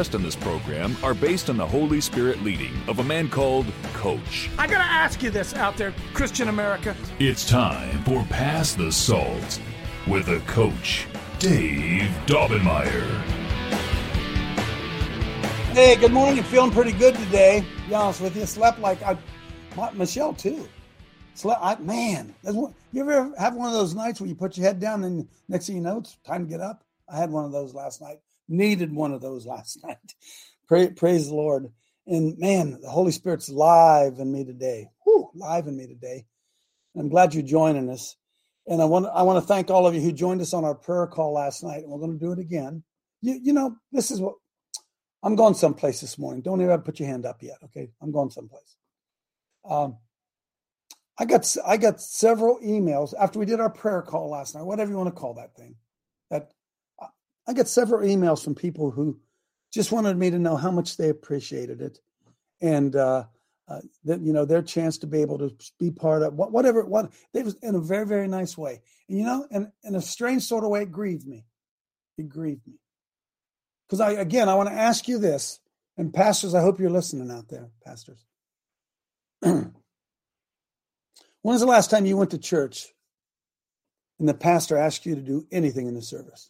in this program are based on the Holy Spirit leading of a man called Coach. I gotta ask you this out there, Christian America. It's time for Pass the Salt with a coach, Dave Daubenmeyer. Hey, good morning. Feeling pretty good today. To be honest with you, slept like I, my, Michelle too. Slept, I, man. one- You ever have one of those nights where you put your head down and next thing you know, it's time to get up? I had one of those last night. Needed one of those last night. Pray, praise the Lord. And man, the Holy Spirit's live in me today. Whew, live in me today. I'm glad you're joining us. And I want I want to thank all of you who joined us on our prayer call last night. And we're going to do it again. You, you know, this is what I'm going someplace this morning. Don't even put your hand up yet. Okay, I'm going someplace. Um, I got I got several emails after we did our prayer call last night, whatever you want to call that thing. I got several emails from people who just wanted me to know how much they appreciated it, and uh, uh, that you know their chance to be able to be part of whatever what they was in a very very nice way, and you know, and in a strange sort of way, it grieved me. It grieved me because I again I want to ask you this, and pastors, I hope you're listening out there, pastors. when was the last time you went to church and the pastor asked you to do anything in the service?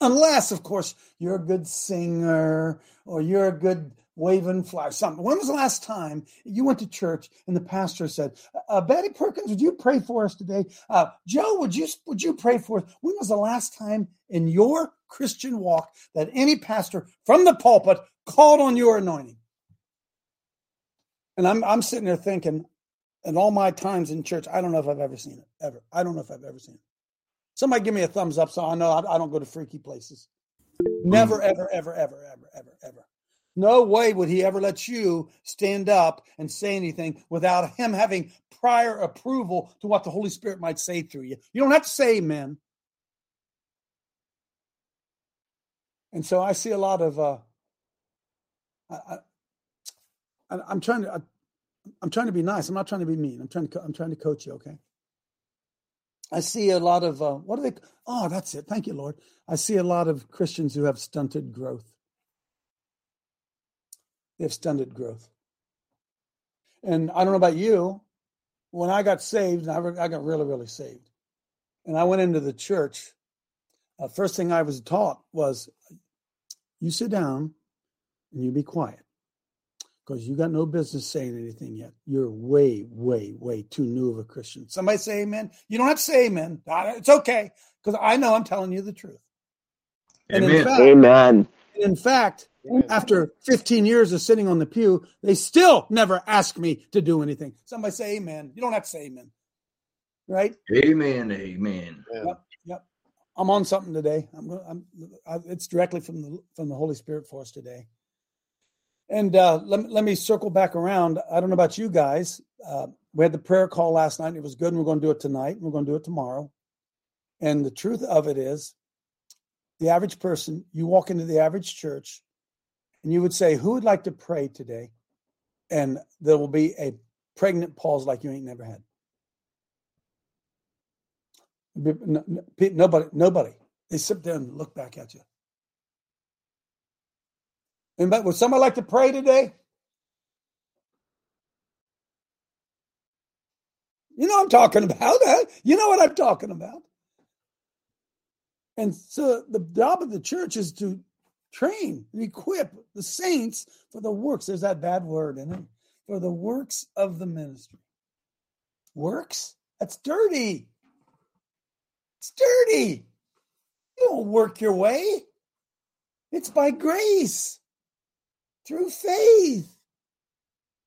Unless, of course, you're a good singer or you're a good waving flag, something. When was the last time you went to church and the pastor said, uh, "Betty Perkins, would you pray for us today? Uh, Joe, would you would you pray for us?" When was the last time in your Christian walk that any pastor from the pulpit called on your anointing? And I'm I'm sitting there thinking, in all my times in church, I don't know if I've ever seen it ever. I don't know if I've ever seen it. Somebody give me a thumbs up so I know I, I don't go to freaky places. Never, ever, ever, ever, ever, ever, ever. No way would he ever let you stand up and say anything without him having prior approval to what the Holy Spirit might say through you. You don't have to say amen. And so I see a lot of. Uh, I, I, I'm trying to. I, I'm trying to be nice. I'm not trying to be mean. I'm trying to. I'm trying to coach you. Okay. I see a lot of. Uh, what do they? Oh, that's it. Thank you, Lord. I see a lot of Christians who have stunted growth. They have stunted growth. And I don't know about you. When I got saved, I I got really, really saved, and I went into the church. Uh, first thing I was taught was, you sit down, and you be quiet because you got no business saying anything yet. You're way, way, way too new of a Christian. Somebody say amen. You don't have to say amen. It's okay because I know I'm telling you the truth. Amen. And in fact, Amen. in fact, after 15 years of sitting on the pew, they still never ask me to do anything. Somebody say amen. You don't have to say amen. Right? Amen. Amen. Yep. Yep. I'm on something today. I'm, gonna- I'm I, it's directly from the from the Holy Spirit for us today. And uh, let, me- let me circle back around. I don't know about you guys. Uh, we had the prayer call last night. It was good. And we're going to do it tonight. And we're going to do it tomorrow. And the truth of it is, the average person, you walk into the average church and you would say, Who would like to pray today? And there will be a pregnant pause like you ain't never had. Nobody, nobody. They sit there and look back at you. Anybody, would somebody like to pray today? You know I'm talking about. You know what I'm talking about. And so the job of the church is to train and equip the saints for the works. There's that bad word in it. For the works of the ministry. Works? That's dirty. It's dirty. You don't work your way. It's by grace through faith.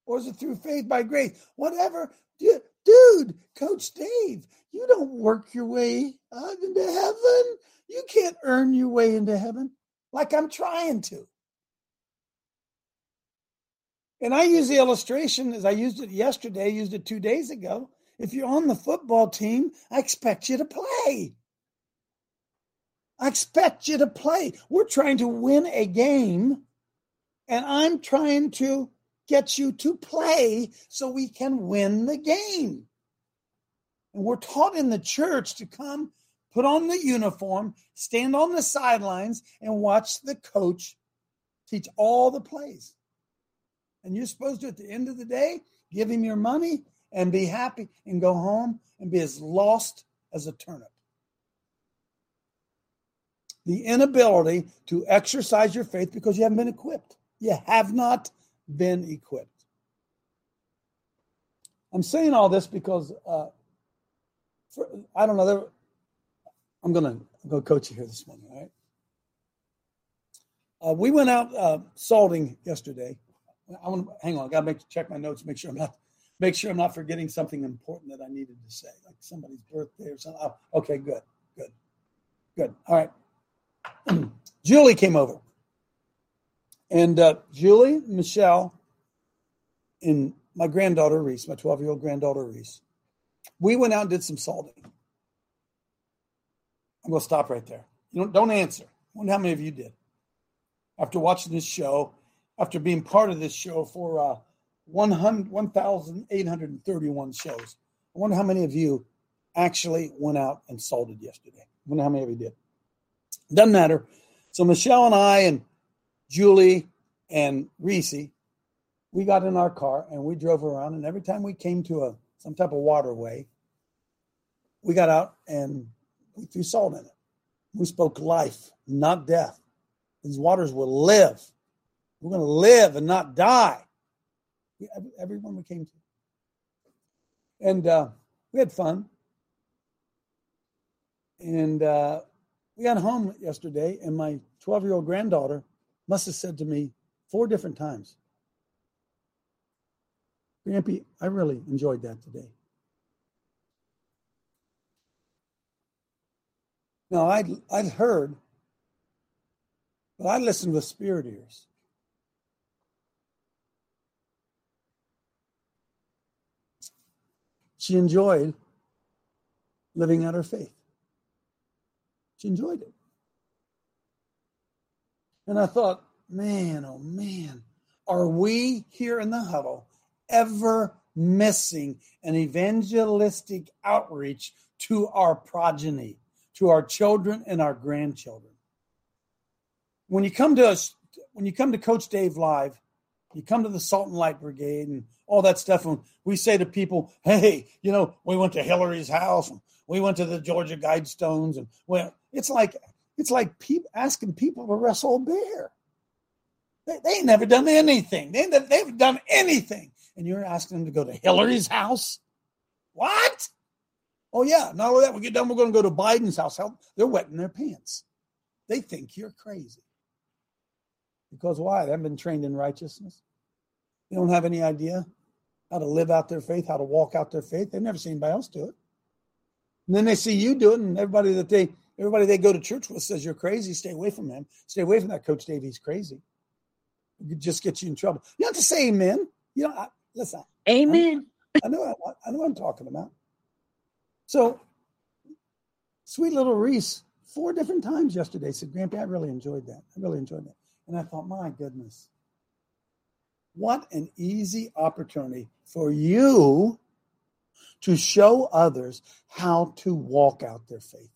Or is it through faith by grace? Whatever. Dude, Coach Dave, you don't work your way up into heaven. You can't can't earn your way into heaven like I'm trying to. And I use the illustration as I used it yesterday, used it two days ago. If you're on the football team, I expect you to play. I expect you to play. We're trying to win a game, and I'm trying to get you to play so we can win the game. And we're taught in the church to come, put on the uniform, stand on the sidelines, and watch the coach teach all the plays. And you're supposed to, at the end of the day, give him your money and be happy and go home and be as lost as a turnip. The inability to exercise your faith because you haven't been equipped. You have not been equipped. I'm saying all this because uh, for, I don't know. I'm going to go coach you here this morning. All right. Uh, we went out uh, salting yesterday. I want to hang on. I got to make check my notes, make sure I'm not make sure I'm not forgetting something important that I needed to say, like somebody's birthday or something. Oh, okay, good, good, good. All right. Julie came over, and uh, Julie, Michelle, and my granddaughter Reese, my 12 year old granddaughter Reese, we went out and did some salting. I'm going to stop right there. You don't, don't answer. I wonder how many of you did. After watching this show, after being part of this show for uh, 1,831 shows, I wonder how many of you actually went out and salted yesterday. I wonder how many of you did. Doesn't matter. So Michelle and I and Julie and Reese, we got in our car and we drove around. And every time we came to a some type of waterway, we got out and we threw salt in it. We spoke life, not death. These waters will live. We're going to live and not die. We, everyone we came to. And uh, we had fun. And uh, we got home yesterday, and my 12 year old granddaughter must have said to me four different times, Grampy, I really enjoyed that today. Now, I'd, I'd heard, but I listened with spirit ears. She enjoyed living out her faith. She enjoyed it. And I thought, man, oh man, are we here in the huddle ever missing an evangelistic outreach to our progeny, to our children and our grandchildren? When you come to us, when you come to Coach Dave Live, you come to the Salt and Light Brigade and all that stuff, and we say to people, "Hey, you know, we went to Hillary's house, we went to the Georgia Guidestones, and well, it's like it's like asking people to wrestle a bear. They, they ain't never done anything. They they've done anything, and you're asking them to go to Hillary's house. What? Oh yeah. Not only that, we get done, we're going to go to Biden's house. They're wetting their pants. They think you're crazy. Because why? They haven't been trained in righteousness. They don't have any idea how to live out their faith, how to walk out their faith. They've never seen anybody else do it. And then they see you do it, and everybody that they everybody they go to church with says you're crazy. Stay away from him. Stay away from that Coach Dave. He's crazy. It could just get you in trouble. You don't have to say amen. You know, I, listen. Amen. I, I know. I, I know what I'm talking about. So, sweet little Reese, four different times yesterday said, "Grandpa, I really enjoyed that. I really enjoyed that." And I thought, my goodness, what an easy opportunity for you to show others how to walk out their faith.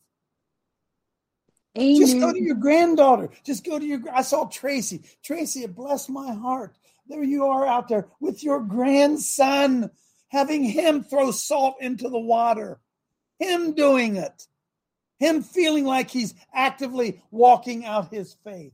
Amen. Just go to your granddaughter. Just go to your. I saw Tracy. Tracy, it blessed my heart. There you are out there with your grandson, having him throw salt into the water, him doing it, him feeling like he's actively walking out his faith.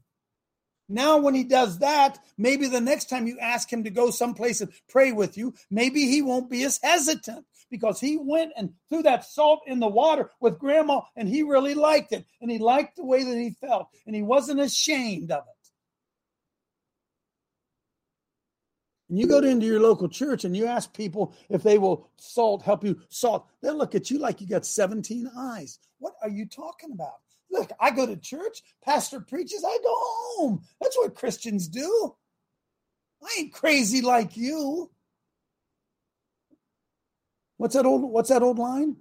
Now, when he does that, maybe the next time you ask him to go someplace and pray with you, maybe he won't be as hesitant because he went and threw that salt in the water with grandma and he really liked it. And he liked the way that he felt and he wasn't ashamed of it. And you go into your local church and you ask people if they will salt, help you salt. They'll look at you like you got 17 eyes. What are you talking about? Look, I go to church, pastor preaches, I go home. That's what Christians do. I ain't crazy like you. What's that old what's that old line?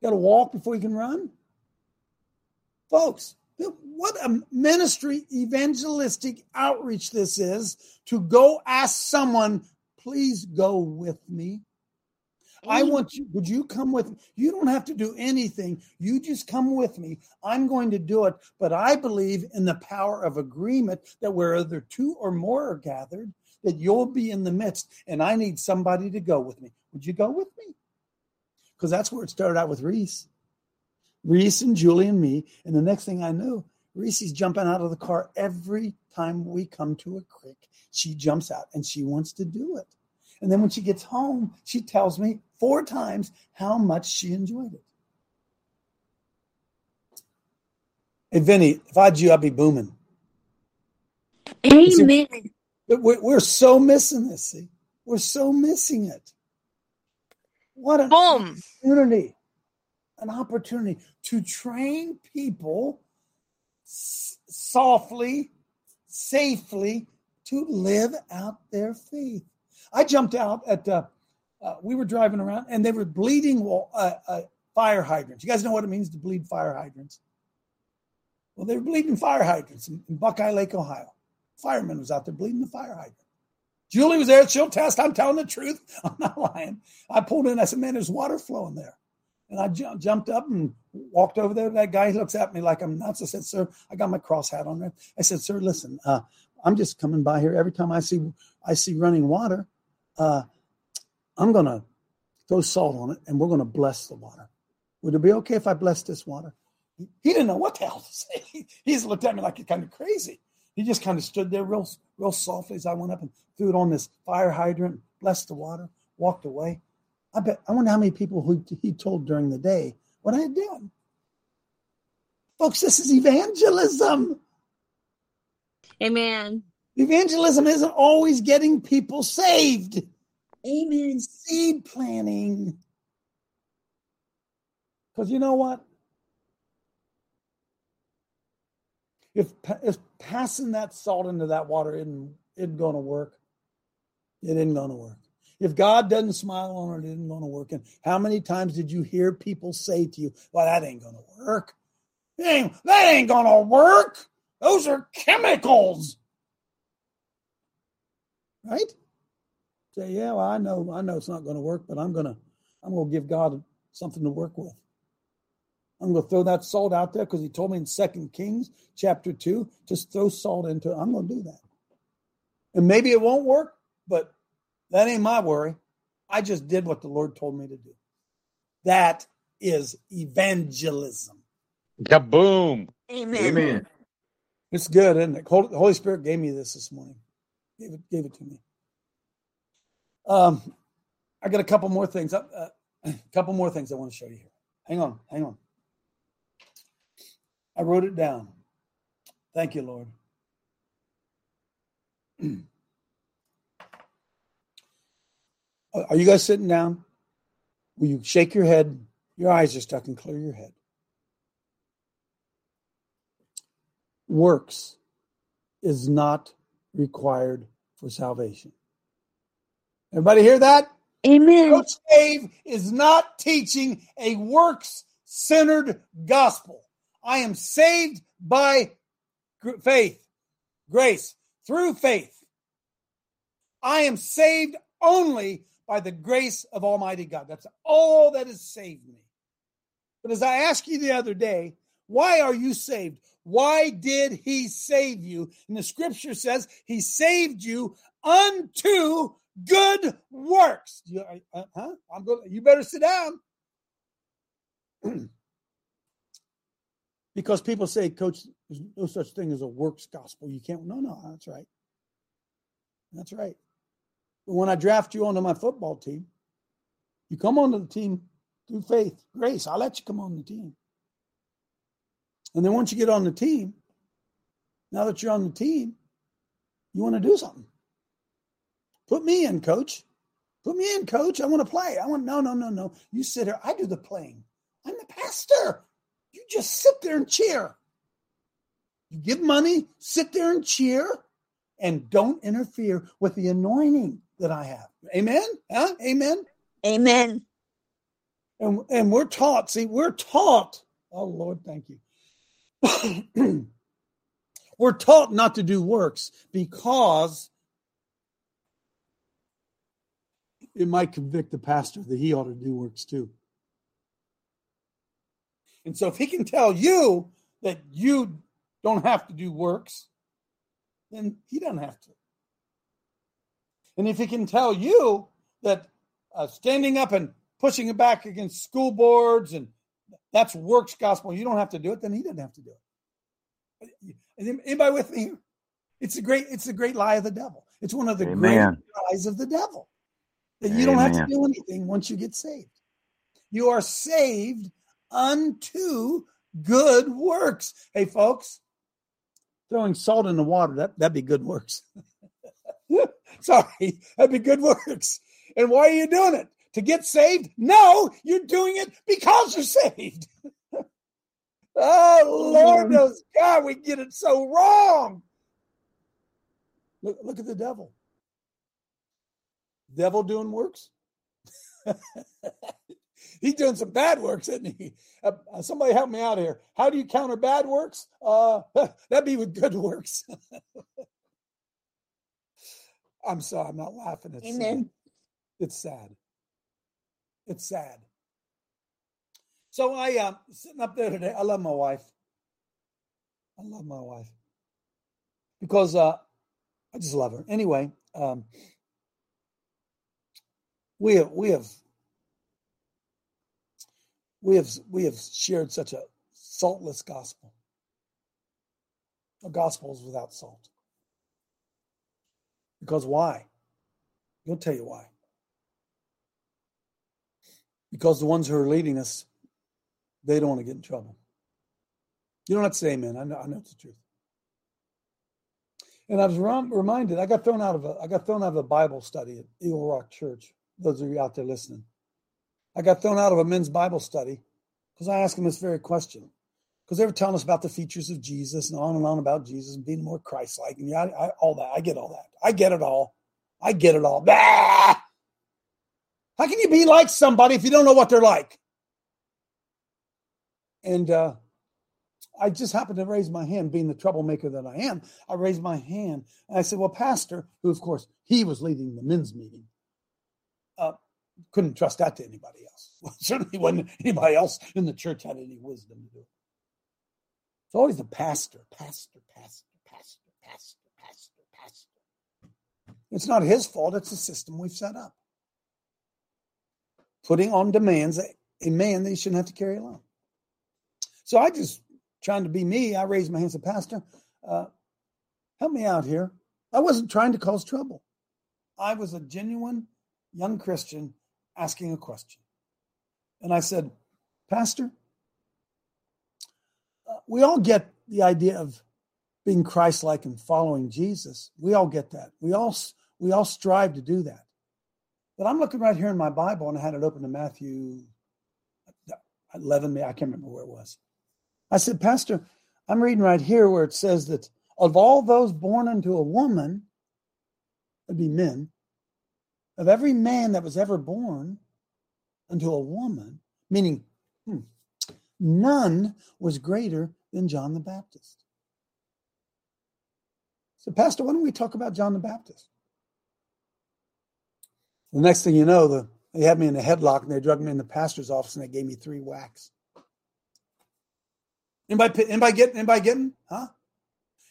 You gotta walk before you can run? Folks, what a ministry evangelistic outreach this is to go ask someone, please go with me. I want you, would you come with me? You don't have to do anything. You just come with me. I'm going to do it. But I believe in the power of agreement that wherever two or more are gathered, that you'll be in the midst. And I need somebody to go with me. Would you go with me? Because that's where it started out with Reese. Reese and Julie and me. And the next thing I knew, Reese's jumping out of the car every time we come to a creek. She jumps out and she wants to do it. And then when she gets home, she tells me four times how much she enjoyed it. Hey, Vinny, if I had you, I'd be booming. Amen. We're so missing this. See, we're so missing it. What an Boom. opportunity! An opportunity to train people s- softly, safely to live out their faith. I jumped out at. Uh, uh, we were driving around, and they were bleeding uh, uh, fire hydrants. You guys know what it means to bleed fire hydrants? Well, they were bleeding fire hydrants in, in Buckeye Lake, Ohio. Fireman was out there bleeding the fire hydrant. Julie was there. She'll test. I'm telling the truth. I'm not lying. I pulled in. I said, "Man, there's water flowing there." And I ju- jumped up and walked over there. That guy looks at me like I'm nuts. I said, "Sir, I got my cross hat on there." I said, "Sir, listen, uh, I'm just coming by here. Every time I see I see running water, uh, I'm gonna throw salt on it, and we're gonna bless the water. Would it be okay if I bless this water?" He, didn't know what the hell to say. He, he just looked at me like you're kind of crazy. He just kind of stood there real, real softly as I went up and threw it on this fire hydrant, blessed the water, walked away. I bet I wonder how many people who he told during the day what I had done. Folks, this is evangelism. Amen. Evangelism isn't always getting people saved. Amen. Seed planting. Because you know what? If, if passing that salt into that water isn't, isn't going to work, it isn't going to work. If God doesn't smile on it, it isn't going to work. And how many times did you hear people say to you, well, that ain't going to work? That ain't, that ain't going to work. Those are chemicals. Right? Say, yeah, well, I know, I know it's not going to work, but I'm to, I'm to give God something to work with. I'm going to throw that salt out there because he told me in Second Kings chapter two, just throw salt into it. I'm going to do that. And maybe it won't work, but that ain't my worry. I just did what the Lord told me to do. That is evangelism. Kaboom. Amen. Amen. It's good, isn't it? Holy Holy Spirit gave me this this morning. Gave it, gave it to me. Um, I got a couple more things. Uh, a couple more things I want to show you here. Hang on, hang on. I wrote it down. Thank you, Lord. Are you guys sitting down? Will you shake your head? Your eyes are stuck and clear your head. Works is not required for salvation. Everybody hear that? Amen. Coach Dave is not teaching a works centered gospel. I am saved by faith, grace, through faith. I am saved only by the grace of Almighty God. That's all that has saved me. But as I asked you the other day, why are you saved? Why did he save you? And the scripture says he saved you unto good works. You, uh, huh? I'm. You better sit down. because people say, Coach, there's no such thing as a works gospel. You can't. No, no, that's right. That's right. But when I draft you onto my football team, you come onto the team through faith, grace. I'll let you come on the team. And then once you get on the team, now that you're on the team, you want to do something. Put me in, coach. Put me in, coach. I want to play. I want no, no, no, no. You sit here. I do the playing. I'm the pastor. You just sit there and cheer. You give money, sit there and cheer, and don't interfere with the anointing that I have. Amen? Huh? Amen? Amen. And, and we're taught, see, we're taught. Oh, Lord, thank you. we're taught not to do works because it might convict the pastor that he ought to do works too. And so if he can tell you that you don't have to do works, then he doesn't have to. And if he can tell you that uh, standing up and pushing it back against school boards and that's works gospel, you don't have to do it, then he doesn't have to do it. Anybody with me? It's a great, it's a great lie of the devil. It's one of the Amen. great lies of the devil that you don't have to do anything once you get saved. You are saved unto good works. Hey, folks, throwing salt in the water, that, that'd be good works. Sorry, that'd be good works. And why are you doing it? To get saved? No, you're doing it because you're saved. oh, Lord knows God, we get it so wrong. Look, look at the devil. Devil doing works? He's doing some bad works, isn't he? Uh, uh, somebody help me out here. How do you counter bad works? Uh, that'd be with good works. I'm sorry, I'm not laughing. It's Amen. Sad. It's sad. It's sad. So I um sitting up there today. I love my wife. I love my wife because uh, I just love her. Anyway, um, we have we have we have we have shared such a saltless gospel. A gospel is without salt. Because why? He'll tell you why. Because the ones who are leading us, they don't want to get in trouble. You don't have to say amen. I know, I know it's the truth. And I was reminded, I got thrown out of a I got thrown out of a Bible study at Eagle Rock Church. Those of you out there listening. I got thrown out of a men's Bible study because I asked them this very question. Because they were telling us about the features of Jesus and on and on about Jesus and being more Christ-like and yeah, I, I, all that. I get all that. I get it all. I get it all. Bah! How can you be like somebody if you don't know what they're like? And uh, I just happened to raise my hand, being the troublemaker that I am. I raised my hand and I said, Well, Pastor, who of course he was leading the men's meeting, uh, couldn't trust that to anybody else. Certainly wasn't anybody else in the church had any wisdom to do it. It's always the pastor, pastor, pastor, pastor, pastor, pastor, pastor. It's not his fault, it's the system we've set up. Putting on demands a, a man that he shouldn't have to carry alone. So I just trying to be me. I raised my hands and Pastor, uh, help me out here. I wasn't trying to cause trouble. I was a genuine young Christian asking a question. And I said, Pastor, uh, we all get the idea of being Christ-like and following Jesus. We all get that. We all we all strive to do that. But I'm looking right here in my Bible, and I had it open to Matthew 11. I can't remember where it was. I said, Pastor, I'm reading right here where it says that of all those born unto a woman, that'd be men, of every man that was ever born unto a woman, meaning hmm, none was greater than John the Baptist. So, Pastor, why don't we talk about John the Baptist? The next thing you know, the, they had me in a headlock and they drugged me in the pastor's office and they gave me three whacks. Anybody, anybody getting? Anybody getting? Huh?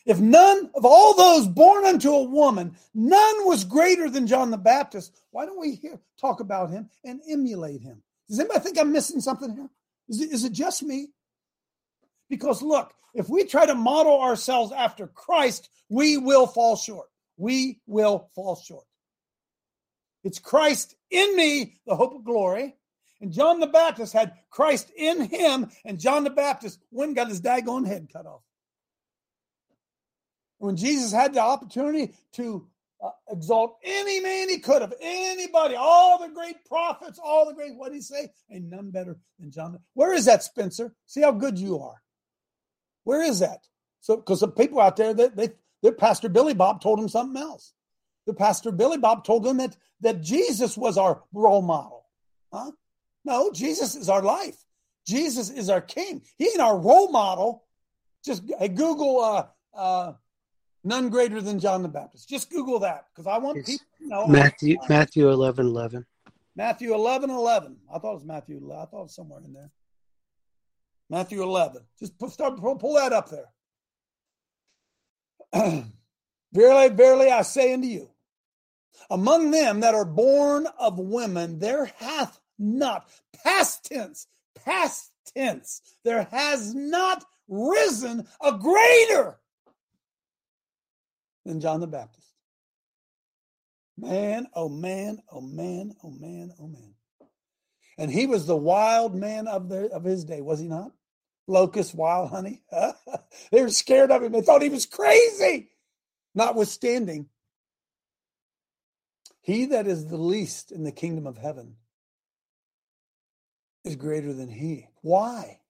If none of all those born unto a woman, none was greater than John the Baptist, why don't we hear, talk about him and emulate him? Does anybody think I'm missing something here? Is it, is it just me? Because look, if we try to model ourselves after Christ, we will fall short. We will fall short. It's Christ in me, the hope of glory. And John the Baptist had Christ in him, and John the Baptist and got his daggone head cut off. When Jesus had the opportunity to uh, exalt any man he could have, anybody, all the great prophets, all the great, what did he say? And none better than John. Where is that, Spencer? See how good you are. Where is that? So, because the people out there, that they, their pastor Billy Bob told them something else. The pastor Billy Bob told them that that Jesus was our role model. Huh? No, Jesus is our life. Jesus is our king. He ain't our role model. Just hey, Google uh, uh, none greater than John the Baptist. Just Google that because I want It's people to know. Matthew Matthew eleven eleven. Matthew 11, 11. I thought it was Matthew. I thought it was somewhere in there. Matthew 11. Just put, start pull, pull that up there. verily, verily, I say unto you, among them that are born of women, there hath not, past tense, past tense, there has not risen a greater than John the Baptist. Man, oh man, oh man, oh man, oh man. And he was the wild man of the of his day, was he not? Locust, wild honey. they were scared of him. They thought he was crazy. Notwithstanding, he that is the least in the kingdom of heaven is greater than he. Why?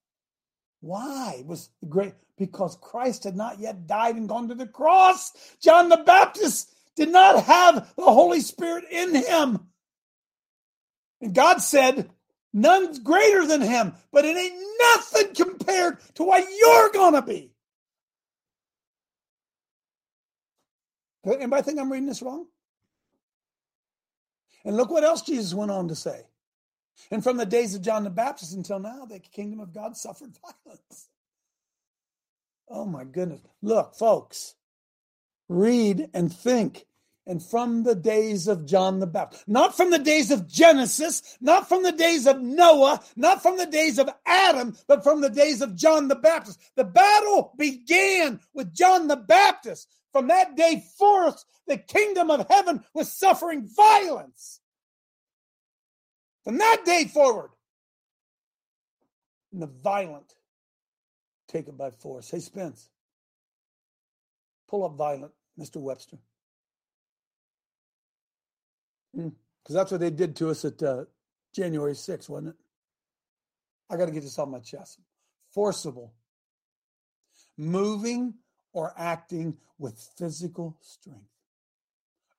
Why was the great? Because Christ had not yet died and gone to the cross. John the Baptist did not have the Holy Spirit in him. And God said, None's greater than him, but it ain't nothing compared to what you're going to be. Anybody think I'm reading this wrong? And look what else Jesus went on to say. And from the days of John the Baptist until now, the kingdom of God suffered violence. Oh my goodness. Look, folks, read and think. And from the days of John the Baptist, not from the days of Genesis, not from the days of Noah, not from the days of Adam, but from the days of John the Baptist. The battle began with John the Baptist. From that day forth, the kingdom of heaven was suffering violence. From that day forward, and the violent take it by force. Hey, Spence, pull up violent, Mr. Webster. Because hmm. that's what they did to us at uh, January 6th, wasn't it? I got to get this off my chest. Forcible, moving or acting with physical strength,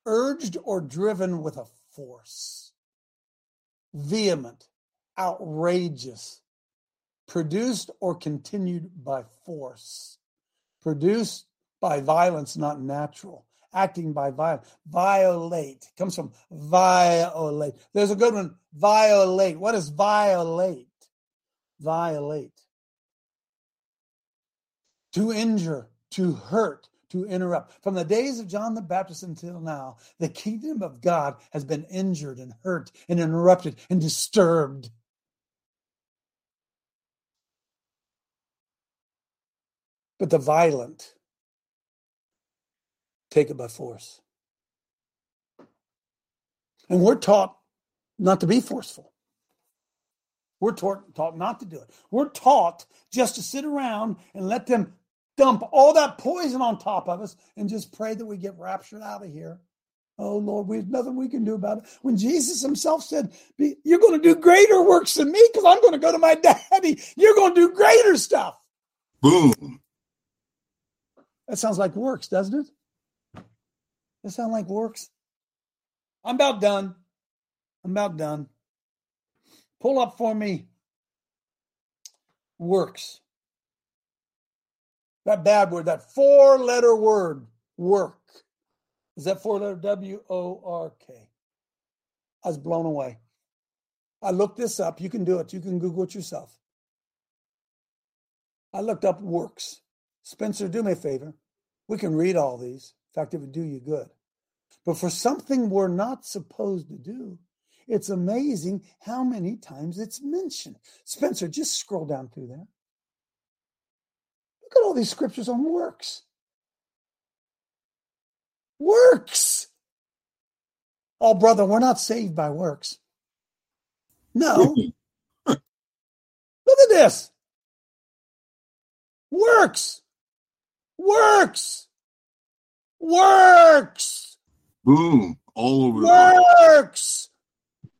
urged or driven with a force, vehement, outrageous, produced or continued by force, produced by violence, not natural, acting by violence. Violate comes from violate. There's a good one. Violate. What is violate? Violate. To injure, to hurt, to interrupt. From the days of John the Baptist until now, the kingdom of God has been injured and hurt and interrupted and disturbed. But the violent take it by force. And we're taught not to be forceful. We're taught, taught not to do it. We're taught just to sit around and let them dump all that poison on top of us and just pray that we get raptured out of here. Oh Lord, we have nothing we can do about it. When Jesus himself said, You're going to do greater works than me because I'm going to go to my daddy. You're going to do greater stuff. Boom. That sounds like works, doesn't it? That sound like works? I'm about done. I'm about done. Pull up for me. Works. That bad word, that four letter word, work. Is that four letter W O R K? I was blown away. I looked this up. You can do it. You can Google it yourself. I looked up works. Spencer, do me a favor. We can read all these. In fact, it would do you good. But for something we're not supposed to do, it's amazing how many times it's mentioned. Spencer, just scroll down through there. Look at all these scriptures on works. Works. Oh, brother, we're not saved by works. No. Look at this. Works. Works. Works. Boom. All over the. Works.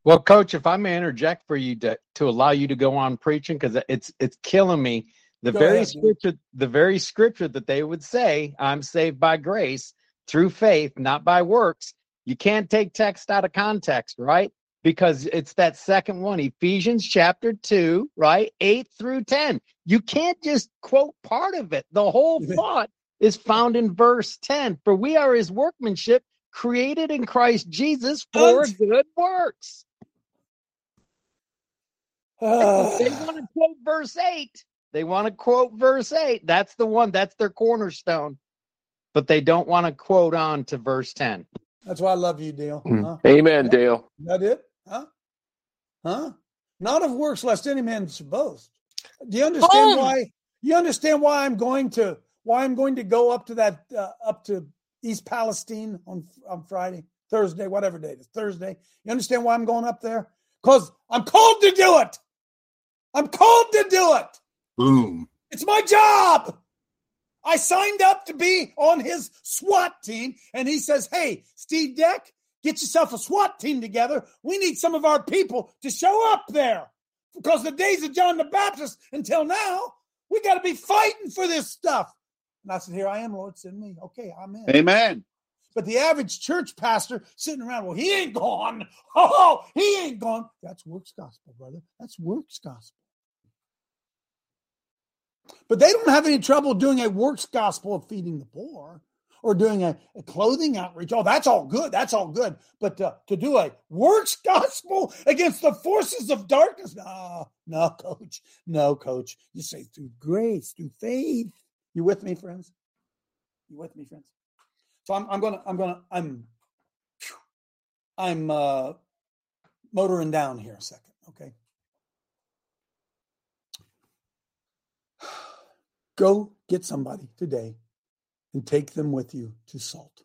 Well, coach, if I may interject for you to, to allow you to go on preaching, because it's it's killing me. The Go very ahead, scripture, the very scripture that they would say, I'm saved by grace through faith, not by works. You can't take text out of context, right? Because it's that second one, Ephesians chapter 2, right? 8 through 10. You can't just quote part of it. The whole thought is found in verse 10. For we are his workmanship, created in Christ Jesus for Unt- good works. Ah. they want to quote verse 8. They want to quote verse 8. That's the one, that's their cornerstone. But they don't want to quote on to verse 10. That's why I love you, Dale. Mm. Huh? Amen, Dale. That it? Huh? Huh? Not of works, lest any man should boast. Do you understand Boom. why? You understand why I'm going to why I'm going to go up to that uh, up to East Palestine on on Friday, Thursday, whatever day it is, Thursday. You understand why I'm going up there? Because I'm called to do it. I'm called to do it. Boom. It's my job. I signed up to be on his SWAT team, and he says, Hey, Steve Deck, get yourself a SWAT team together. We need some of our people to show up there. Because the days of John the Baptist until now, we got to be fighting for this stuff. And I said, Here I am, Lord, send me. Okay, I'm in. Amen. But the average church pastor sitting around, well, he ain't gone. Oh, he ain't gone. That's works gospel, brother. That's works gospel. But they don't have any trouble doing a works gospel of feeding the poor or doing a, a clothing outreach. Oh, that's all good. That's all good. But uh, to do a works gospel against the forces of darkness, no, no, coach. No, coach. You say through grace, through faith. You with me, friends? You with me, friends? So I'm, I'm gonna, I'm gonna, I'm, I'm uh, motoring down here a second. Okay. Go get somebody today and take them with you to salt.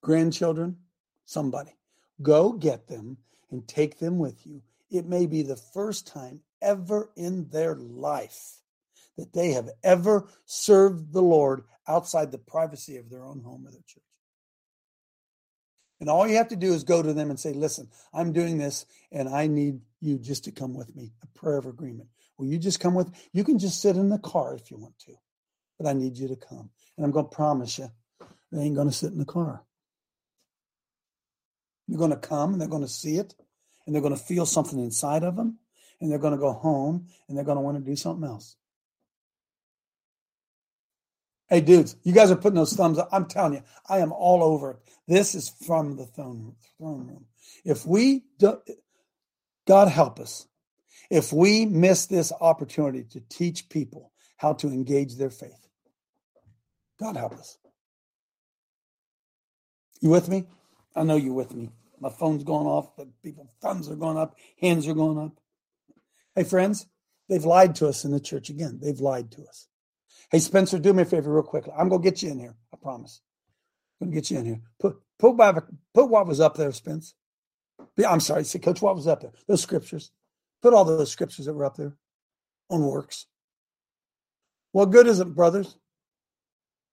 Grandchildren, somebody. Go get them and take them with you. It may be the first time ever in their life that they have ever served the Lord outside the privacy of their own home or their church. And all you have to do is go to them and say, Listen, I'm doing this and I need you just to come with me. A prayer of agreement. Will you just come with? You can just sit in the car if you want to, but I need you to come. And I'm going to promise you, they ain't going to sit in the car. You're going to come and they're going to see it and they're going to feel something inside of them and they're going to go home and they're going to want to do something else. Hey, dudes, you guys are putting those thumbs up. I'm telling you, I am all over it. This is from the throne room. If we do, God help us, if we miss this opportunity to teach people how to engage their faith, God help us. You with me? I know you're with me. My phone's going off, but people thumbs are going up, hands are going up. Hey, friends, they've lied to us in the church again. They've lied to us. Hey, Spencer, do me a favor real quickly. I'm gonna get you in here. I promise. I'm gonna get you in here. Put put put what was up there, Spence. I'm sorry, see, Coach, what was up there? Those scriptures. Put all those scriptures that were up there on works. What good is it, brothers?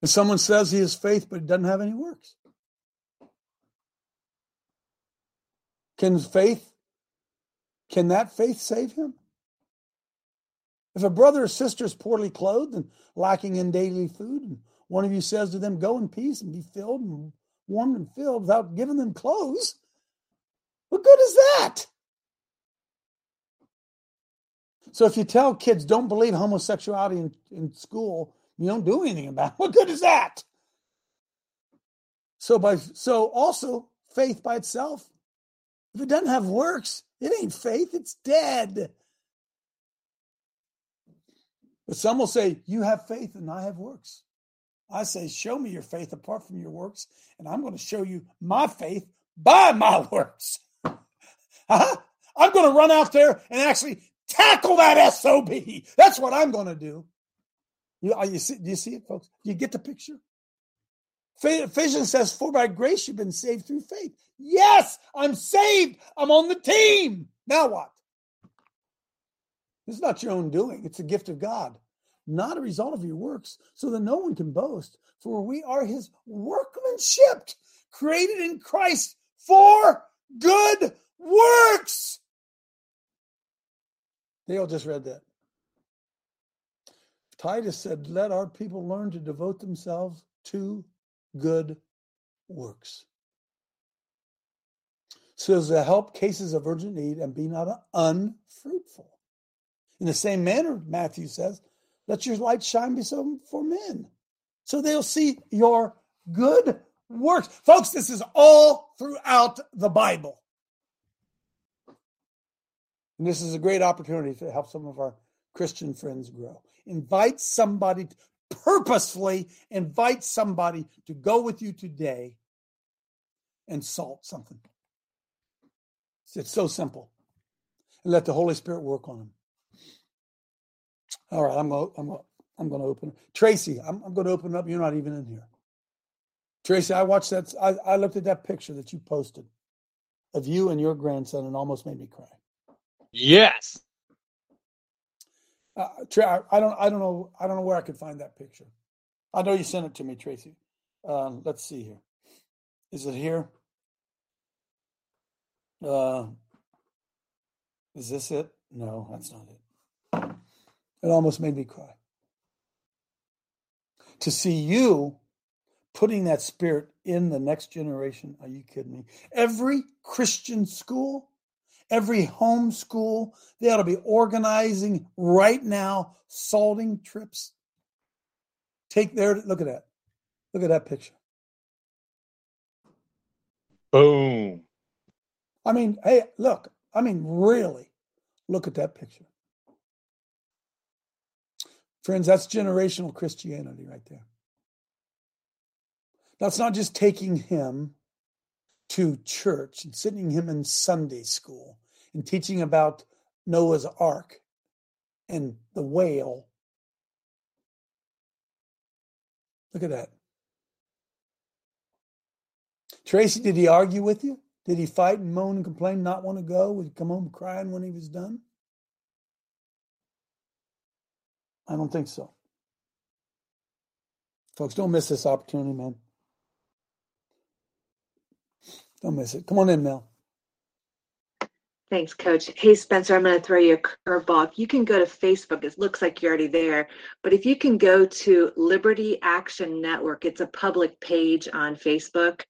If someone says he has faith but he doesn't have any works. Can faith, can that faith save him? If a brother or sister is poorly clothed and lacking in daily food, and one of you says to them, Go in peace and be filled and warmed and filled without giving them clothes, what good is that? So if you tell kids don't believe homosexuality in, in school, you don't do anything about it. What good is that? So by so also faith by itself, if it doesn't have works, it ain't faith, it's dead. But some will say, You have faith and I have works. I say, Show me your faith apart from your works, and I'm going to show you my faith by my works. huh? I'm going to run out there and actually tackle that SOB. That's what I'm going to do. You, are you see, do you see it, folks? You get the picture? Ephesians says, For by grace you've been saved through faith. Yes, I'm saved. I'm on the team. Now what? It's not your own doing, it's a gift of God. not a result of your works, so that no one can boast. For we are his workmanship, created in Christ for good works. Dale just read that. Titus said, Let our people learn to devote themselves to good works. So as to help cases of urgent need and be not unfruitful. In the same manner, Matthew says, let your light shine before men, so they'll see your good works. Folks, this is all throughout the Bible. And this is a great opportunity to help some of our Christian friends grow. Invite somebody, purposefully invite somebody to go with you today and salt something. It's so simple. And let the Holy Spirit work on them. All right, I'm going. I'm going. I'm going to open. Tracy, I'm, I'm going to open up. You're not even in here. Tracy, I watched that. I, I looked at that picture that you posted of you and your grandson, and almost made me cry. Yes. Uh, I don't. I don't know. I don't know where I could find that picture. I know you sent it to me, Tracy. Uh, let's see here. Is it here? Uh, is this it? No, that's not it. It almost made me cry. To see you putting that spirit in the next generation. Are you kidding me? Every Christian school, every home school, they ought to be organizing right now salting trips. Take their look at that. Look at that picture. Boom. I mean, hey, look, I mean, really, look at that picture. Friends, that's generational Christianity right there. That's not just taking him to church and sitting him in Sunday school and teaching about Noah's Ark and the whale. Look at that. Tracy, did he argue with you? Did he fight and moan and complain, not want to go? Would he come home crying when he was done? I don't think so. Folks, don't miss this opportunity, man. Don't miss it. Come on in, Mel. Thanks, Coach. Hey, Spencer, I'm going to throw you a curveball. If you can go to Facebook, it looks like you're already there. But if you can go to Liberty Action Network, it's a public page on Facebook.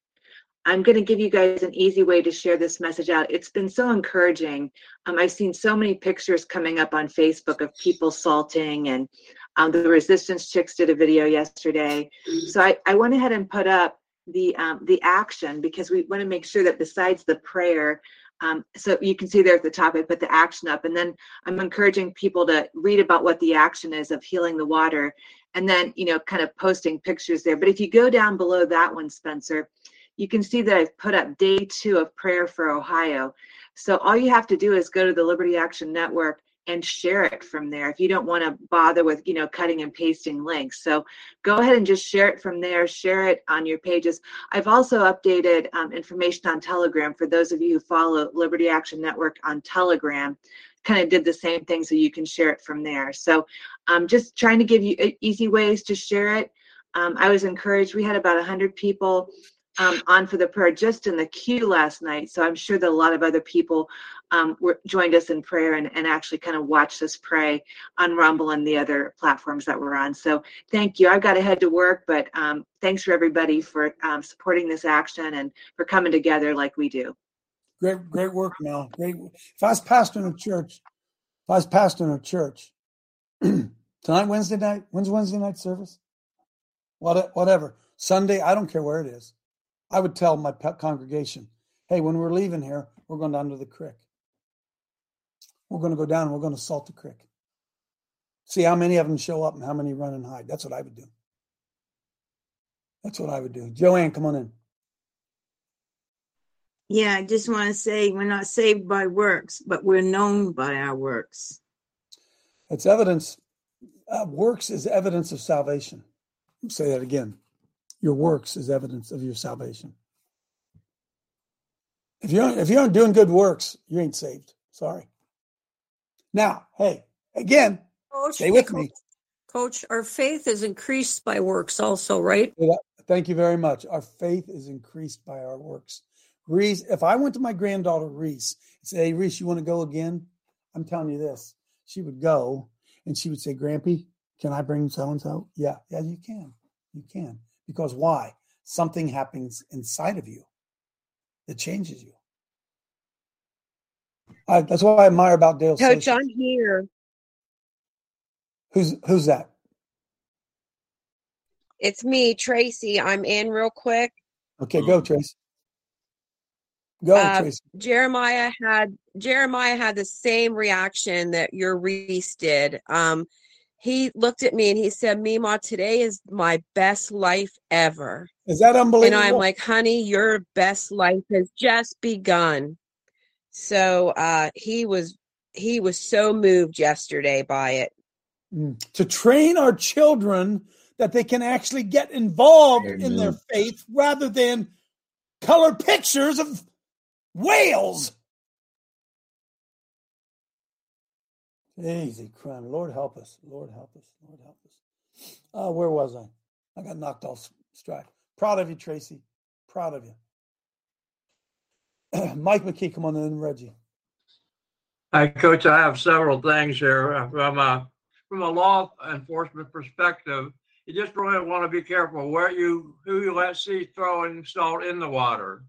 I'm going to give you guys an easy way to share this message out. It's been so encouraging. Um, I've seen so many pictures coming up on Facebook of people salting, and um, the Resistance Chicks did a video yesterday. So I, I went ahead and put up the um, the action because we want to make sure that besides the prayer, um, so you can see there at the top, I put the action up, and then I'm encouraging people to read about what the action is of healing the water, and then you know, kind of posting pictures there. But if you go down below that one, Spencer, you can see that I've put up day two of prayer for Ohio. So all you have to do is go to the Liberty Action Network and share it from there if you don't want to bother with you know cutting and pasting links. So go ahead and just share it from there share it on your pages. I've also updated um, information on telegram for those of you who follow liberty action network on telegram kind of did the same thing so you can share it from there. So i'm um, just trying to give you easy ways to share it. Um, i was encouraged we had about 100 people um, on for the prayer just in the queue last night. So I'm sure that a lot of other people um, were, joined us in prayer and, and actually kind of watched us pray on Rumble and the other platforms that we're on. So thank you. I've got to head to work, but um, thanks for everybody for um, supporting this action and for coming together like we do. Great, great work, Mel. Great. If I was pastoring a church, if I was pastoring a church tonight, Wednesday night, when's Wednesday night service? What, whatever. Sunday, I don't care where it is. I would tell my congregation, hey, when we're leaving here, we're going down to the creek. We're going to go down and we're going to salt the creek. See how many of them show up and how many run and hide. That's what I would do. That's what I would do. Joanne, come on in. Yeah, I just want to say we're not saved by works, but we're known by our works. It's evidence. Uh, works is evidence of salvation. say that again your works is evidence of your salvation. If you if you aren't doing good works, you ain't saved. Sorry. Now, hey, again, oh, stay with me. Coach, our faith is increased by works also, right? Thank you very much. Our faith is increased by our works. Reese, if I went to my granddaughter Reese and say, Hey Reese, you want to go again? I'm telling you this. She would go and she would say, Grampy, can I bring so and so? Yeah, yeah, you can. You can. Because why? Something happens inside of you that changes you. I, that's what I admire about Dale. Coach, Station. I'm here. Who's who's that? It's me, Tracy. I'm in real quick. Okay, go, Tracy. Go, Uh, Tracy. Jeremiah had Jeremiah had the same reaction that your Reese did. Um, he looked at me and he said, "Mima, today is my best life ever." Is that unbelievable? And unbelievable? I'm like, "Honey, your best life has just begun." So uh, he was he was so moved yesterday by it. Mm. to train our children that they can actually get involved in their faith rather than color pictures of whales. Easy crime. Lord help us. Lord help us. Lord help us. Uh, where was I? I got knocked off stride. Proud of you, Tracy. Proud of you. Mike McKee, come on in, Reggie. Hi, Coach. I have several things here Uh, from a from a law enforcement perspective. You just really want to be careful where you who you let see throwing salt in the water,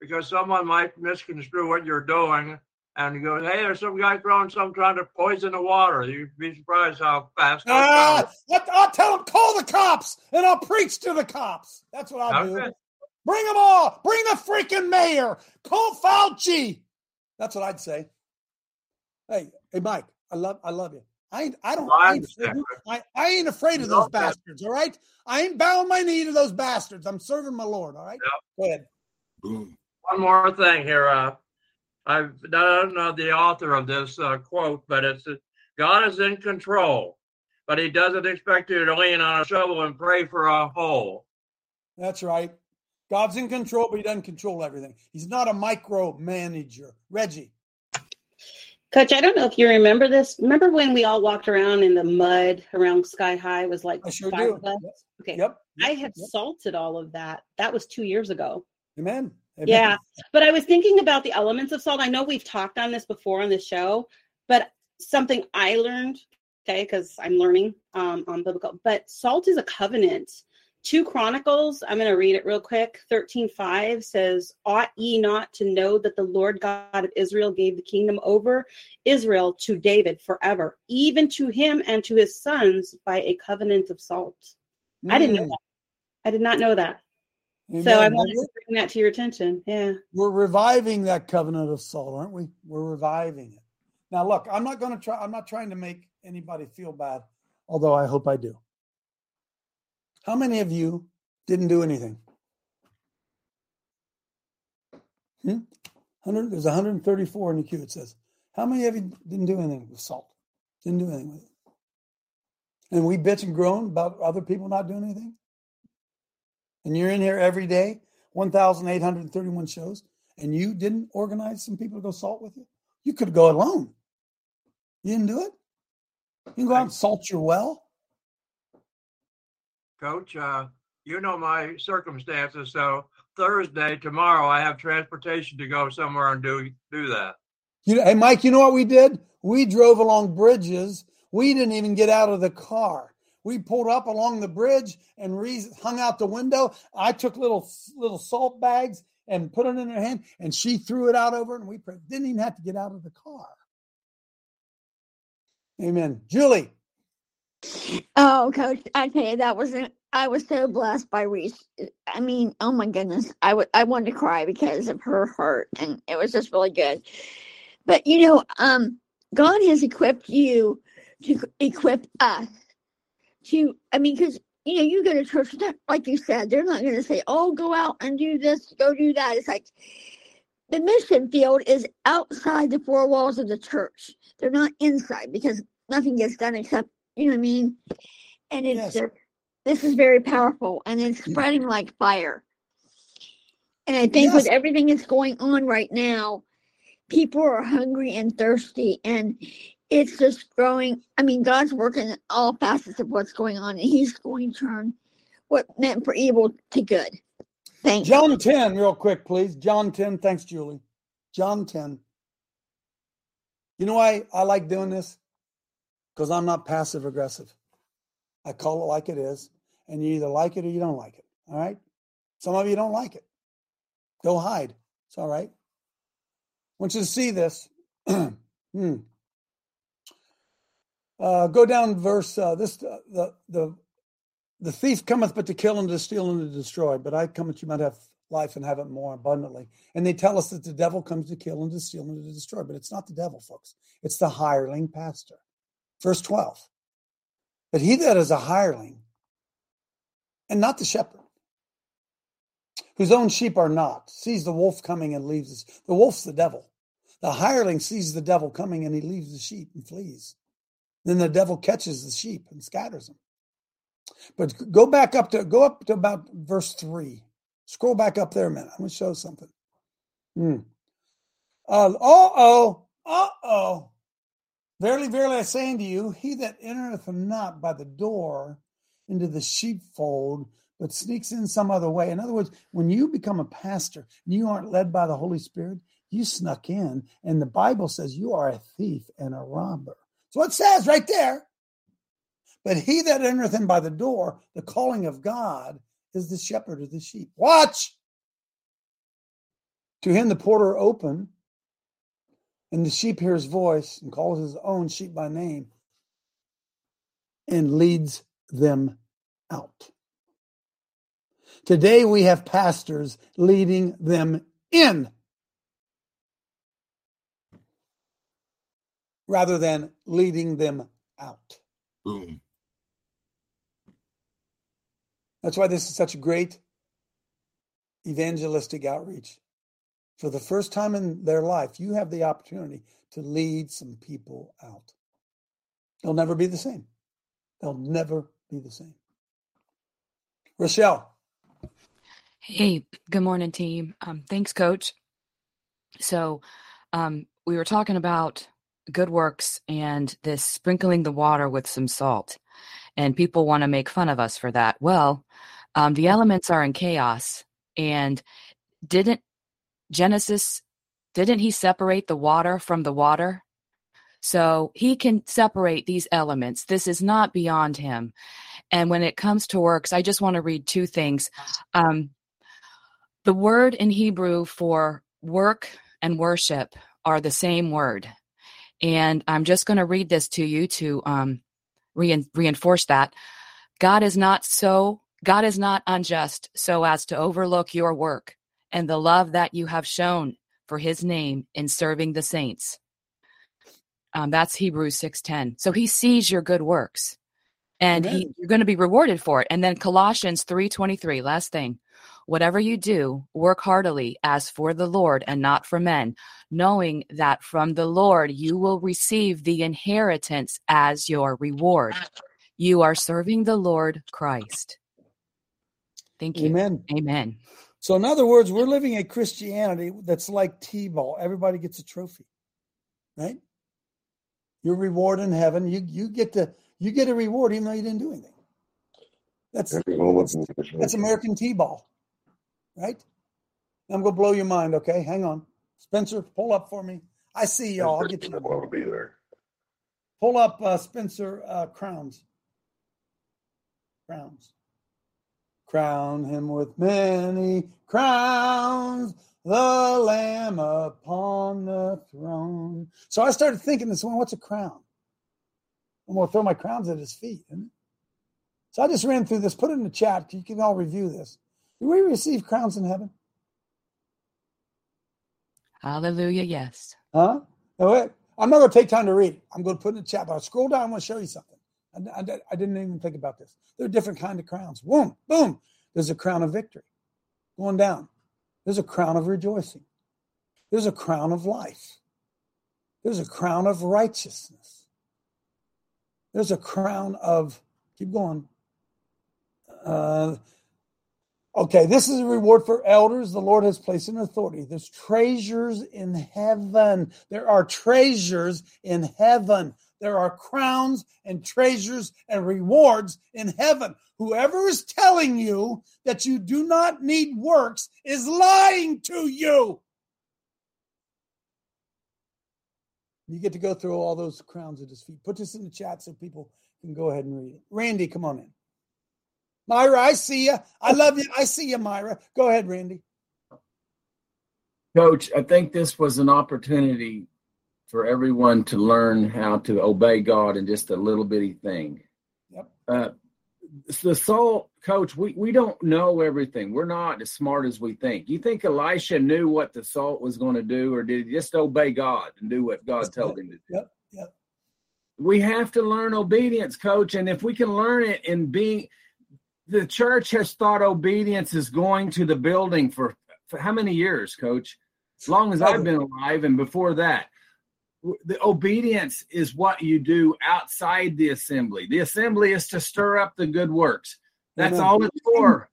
because someone might misconstrue what you're doing and go, "Hey, there's some guy throwing some trying to poison the water." You'd be surprised how fast. Ah. I'll, I'll tell them, call the cops, and I'll preach to the cops. That's what I'll do. Okay. Bring them all. Bring the freaking mayor. Call Fauci. That's what I'd say. Hey, hey, Mike, I love, I love you. I ain't, I don't, Well, I I ain't, afraid. I, I ain't afraid of those bastards. All right, I ain't bowing my knee to those bastards. I'm serving my Lord. All right, go ahead. Boom. One more thing here. Uh, I don't know the author of this uh, quote, but it's uh, God is in control, but He doesn't expect you to lean on a shovel and pray for a hole. That's right. God's in control, but He doesn't control everything. He's not a micromanager. Reggie. Coach, I don't know if you remember this. Remember when we all walked around in the mud around Sky High? Was like I sure five do. of us. Yep. Okay. Yep. I had Yep. salted all of that. That was two years ago. Amen. Amen. Yeah. But I was thinking about the elements of salt. I know we've talked on this before on the show, but something I learned, okay, because I'm learning um, on biblical, but salt is a covenant. Two Chronicles, I'm going to read it real quick. 13:5 says, Ought ye not to know that the Lord God of Israel gave the kingdom over Israel to David forever, even to him and to his sons by a covenant of salt? I didn't know Mm. that. I did not know that. So I Amen. wanted to bring that to your attention. Yeah. We're reviving that covenant of salt, aren't we? We're reviving it. Now, look, I'm not going to try. I'm not trying to make anybody feel bad, although I hope I do. How many of you didn't do anything? Hmm? 100, there's 134 in the queue. It says, how many of you didn't do anything with salt? Didn't do anything with it. And we bitch and groan about other people not doing anything. And you're in here every day, 1,831 shows, and you didn't organize some people to go salt with you? You could go alone. You didn't do it? You can go out and salt your well. Coach, uh, you know my circumstances, so Thursday tomorrow I have transportation to go somewhere and do do that. You know, hey, Mike, you know what we did? We drove along bridges. We didn't even get out of the car. We pulled up along the bridge and re- hung out the window. I took little little salt bags and put it in her hand, and she threw it out over, and we didn't even have to get out of the car. Amen. Julie, Oh, coach, I tell you, that was not I was so blessed by Reese. I mean, oh my goodness, I would I wanted to cry because of her heart, and it was just really good. But you know, um, God has equipped you to equip us to. I mean, because you know, you go to church, like you said, they're not going to say, "Oh, go out and do this, go do that." It's like the mission field is outside the four walls of the church. They're not inside because nothing gets done except you know what I mean. And it's Yes. just, this is very powerful, and it's mm. spreading like fire. And I think with everything that's going on right now, people are hungry and thirsty, and it's just growing. I mean, God's working in all facets of what's going on, and He's going to turn what meant for evil to good. Thanks. John 10, real quick, please. John 10. Thanks, Julie. John 10. You know why I like doing this? Because I'm not passive aggressive. I call it like it is, and you either like it or you don't like it. All right? Some of you don't like it. Go hide. It's all right. I want you to see this. hmm. Uh, go down verse uh, this uh, the the the thief cometh but to kill and to steal and to destroy, but I come that you might have life and have it more abundantly. And they tell us that the devil comes to kill and to steal and to destroy, but it's not the devil, folks. It's the hireling pastor. Verse 12. But he that is a hireling and not the shepherd, whose own sheep are not, sees the wolf coming and leaves. The wolf's the devil. The hireling sees the devil coming and he leaves the sheep and flees. Then the devil catches the sheep and scatters them. But go back up to go up to about verse three. Scroll back up there a minute. I'm going to show something. Hmm. Uh oh, uh oh. Verily, verily, I say unto you, he that entereth not by the door into the sheepfold, but sneaks in some other way. In other words, when you become a pastor and you aren't led by the Holy Spirit, you snuck in, and the Bible says you are a thief and a robber. So it says right there. But he that entereth in by the door, the calling of God, is the shepherd of the sheep. Watch. To him the porter open, and the sheep hears voice and calls his own sheep by name and leads them out. Today we have pastors leading them in rather than leading them out. Boom. That's why this is such a great evangelistic outreach. For the first time in their life, you have the opportunity to lead some people out. They'll never be the same. They'll never be the same. Rochelle. Hey, good morning, team. Um, thanks, coach. So, um, we were talking about good works and this sprinkling the water with some salt. And people want to make fun of us for that. Well, um, the elements are in chaos. And didn't Genesis, didn't he separate the water from the water? So he can separate these elements. This is not beyond him. And when it comes to works, I just want to read two things. Um, the word in Hebrew for work and worship are the same word. And I'm just going to read this to you to um, re- reinforce that. God is not so, God is not unjust so as to overlook your work and the love that you have shown for his name in serving the saints. Um, that's Hebrews 6:10. So he sees your good works and he, you're going to be rewarded for it. And then Colossians 3:23, last thing. Whatever you do, work heartily as for the Lord and not for men, knowing that from the Lord you will receive the inheritance as your reward. You are serving the Lord Christ. Thank you. Amen. Amen. So, in other words, we're living a Christianity that's like T ball. Everybody gets a trophy, right? Your reward in heaven. You you get to you get a reward even though you didn't do anything. That's that's American T ball, right? I'm gonna blow your mind. Okay, hang on, Spencer, pull up for me. I see y'all. I'll get you. I'll be there. Pull up uh, Spencer uh, Crowns. Crowns. Crown him with many crowns, the Lamb upon the throne. So I started thinking this one, what's a crown? I'm going to throw my crowns at his feet. So I just ran through this, put it in the chat. You can all review this. Do we receive crowns in heaven? Hallelujah, yes. Huh? No, wait. I'm not going to take time to read it. I'm going to put it in the chat. But I'll scroll down. I'm going to show you something. I, I, I didn't even think about this. There are different kind of crowns. Boom, boom. There's a crown of victory. Going down. There's a crown of rejoicing. There's a crown of life. There's a crown of righteousness. There's a crown of, keep going. Uh, Okay, this is a reward for elders the Lord has placed in authority. There's treasures in heaven. There are treasures in heaven. There are crowns and treasures and rewards in heaven. Whoever is telling you that you do not need works is lying to you. You get to go through all those crowns at his feet. Put this in the chat so people can go ahead and read it. Randy, come on in. Myra, I see you. I love you. I see you, Myra. Go ahead, Randy. Coach, I think this was an opportunity for everyone to learn how to obey God in just a little bitty thing. Yep. Uh, the soul, coach, we, we don't know everything. We're not as smart as we think. You think Elisha knew what the salt was going to do, or did he just obey God and do what God told him to do? Yep. Yep. We have to learn obedience, coach. And if we can learn it in being, the church has thought obedience is going to the building for, for how many years, coach? As long as I've been alive and before that the obedience is what you do outside the assembly. The assembly is to stir up the good works. That's Amen. all it's for.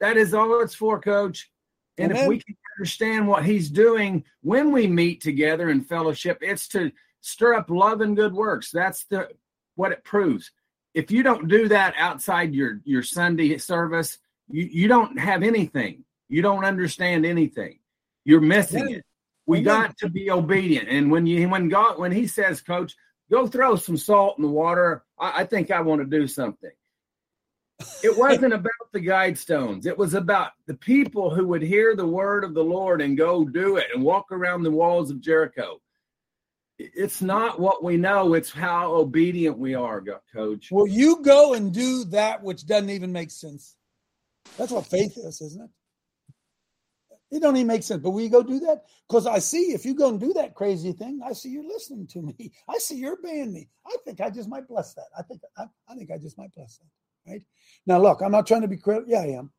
That is all it's for, coach. And if we can understand what he's doing when we meet together in fellowship, it's to stir up love and good works. That's the what it proves. If you don't do that outside your your Sunday service, you, you don't have anything. You don't understand anything. You're missing Amen. it. We got to be obedient. And when you when God when He says, Coach, go throw some salt in the water, I, I think I want to do something. It wasn't about the guide stones. It was about the people who would hear the word of the Lord and go do it and walk around the walls of Jericho. It's not what we know, it's how obedient we are, coach. Will you go and do that which doesn't even make sense? That's what faith is, isn't it? It don't even make sense. But will you go do that? Because I see if you go and do that crazy thing, I see you're listening to me. I see you're obeying me. I think I just might bless that. I think I, I think I just might bless that. Right now, look, I'm not trying to be critical. Yeah, I am.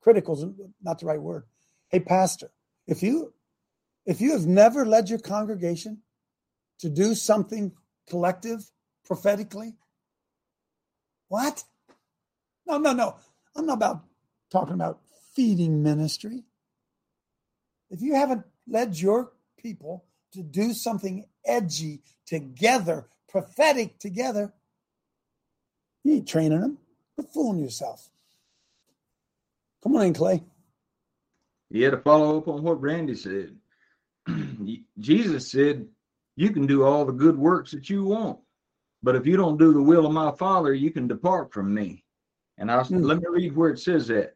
Critical is not the right word. Hey, pastor, if you if you have never led your congregation to do something collective prophetically, what? No, no, no. I'm not about talking about feeding ministry. If you haven't led your people to do something edgy together, prophetic together, you ain't training them. You're fooling yourself. Come on in, Clay. Yeah, to follow up on what Randy said, Jesus said, You can do all the good works that you want, but if you don't do the will of my Father, you can depart from me. And I said, hmm. let me read where it says that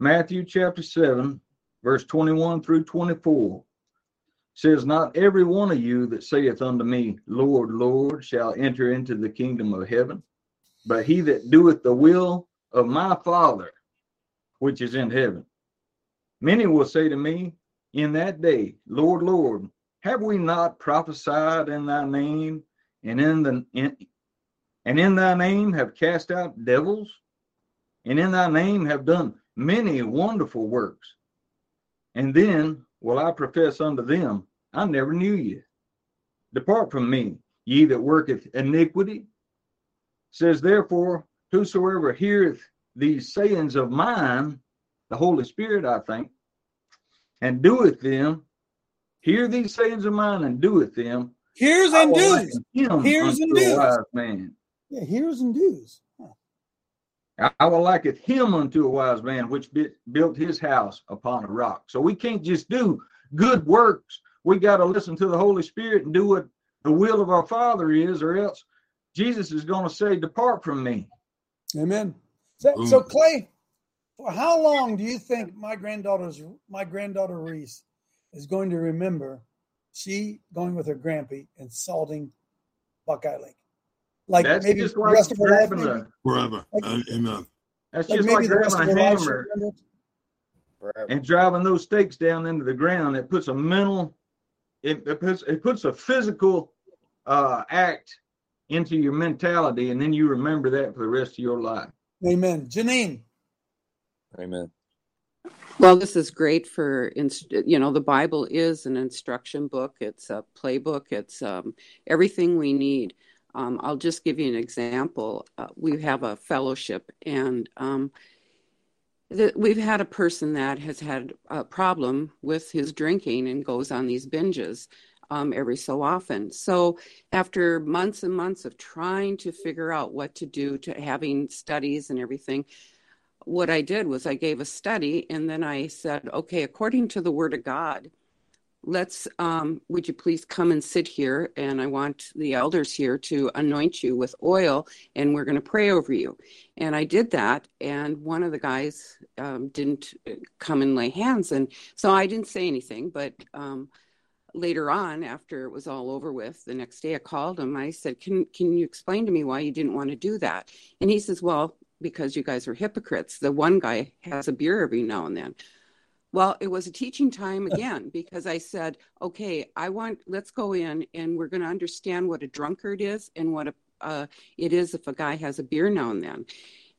Matthew chapter 7, verse 21 through 24 says, Not every one of you that saith unto me, Lord, Lord, shall enter into the kingdom of heaven, but he that doeth the will of my Father, which is in heaven. Many will say to me in that day, Lord, Lord, have we not prophesied in thy name, and in the in, and in thy name have cast out devils, and in thy name have done many wonderful works? And then will I profess unto them, I never knew you. Depart from me, ye that worketh iniquity. Says therefore, whosoever heareth these sayings of mine, the Holy Spirit, I think, and doeth them, hear these sayings of mine and doeth them. Hears and will does. Hears and unto a does. man. Yeah, hears and does. I- I will liken him unto a wise man which bi- built his house upon a rock. So we can't just do good works. We got to listen to the Holy Spirit and do what the will of our Father is, or else Jesus is going to say, Depart from me. Amen. So, so Clay, for how long do you think my granddaughter's my granddaughter Reese is going to remember she going with her grampy and salting Buckeye Lake? Like That's maybe just the like rest of her life. grabbing maybe? a- Forever. Uh, amen. That's Like just maybe like the rest grabbing of a life hammer remember and driving those stakes down into the ground. It puts a mental, it, it puts it puts a physical uh, act into your mentality, and then you remember that for the rest of your life. Amen. Janine. Amen. Well, this is great for, inst- you know, the Bible is an instruction book. It's a playbook. It's um, everything we need. Um, I'll just give you an example. Uh, we have a fellowship, and um, we've had a person that has had a problem with his drinking and goes on these binges um, every so often. So, after months and months of trying to figure out what to do, to having studies and everything, what I did was I gave a study and then I said, okay, according to the Word of God, let's, um, would you please come and sit here? And I want the elders here to anoint you with oil and we're going to pray over you. And I did that. And one of the guys um, didn't uh, come and lay hands. And so I didn't say anything, but um, later on after it was all over with the next day i called him i said can can you explain to me why you didn't want to do that and he says well because you guys are hypocrites the one guy has a beer every now and then well it was a teaching time again because i said okay i want let's go in and we're going to understand what a drunkard is and what a uh, it is if a guy has a beer now and then.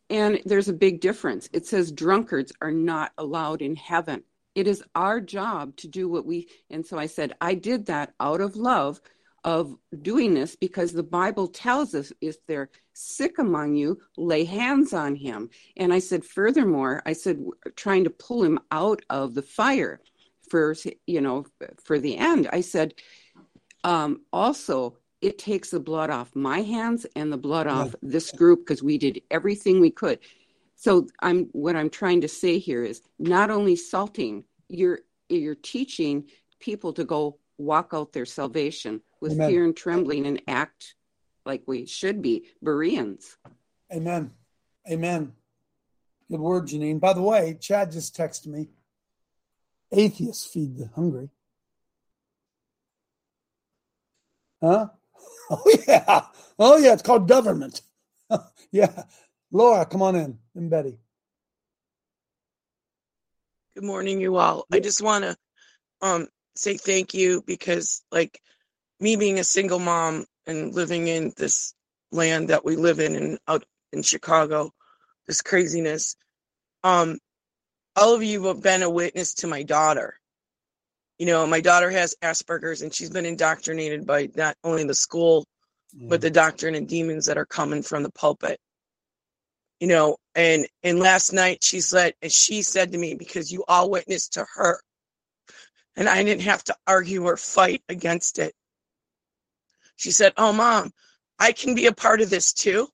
And there's a big difference. It says drunkards are not allowed in heaven. It is our job to do what we and so i said i did that out of love of doing this because the bible tells us if they're sick among you lay hands on him. And i said furthermore i said trying to pull him out of the fire for you know for the end. I said um, also it takes the blood off my hands and the blood off this group because we did everything we could. So i'm what i'm trying to say here is not only salting you're you're teaching people to go walk out their salvation with Amen. fear and trembling and act like we should be bereans Amen. Amen. Good word, Janine. By the way, Chad just texted me. Atheists feed the hungry. Huh? Oh yeah. Oh yeah. It's called government. yeah. Laura, come on in. And Betty. Good morning, you all. I just want to um say thank you because, like, me being a single mom and living in this land that we live in and out in Chicago, this craziness. Um, all of you have been a witness to my daughter. You know, my daughter has Asperger's and she's been indoctrinated by not only the school, but the doctrine and demons that are coming from the pulpit you know and and last night she said and she said to me because you all witnessed to her and i didn't have to argue or fight against it she said oh mom i can be a part of this too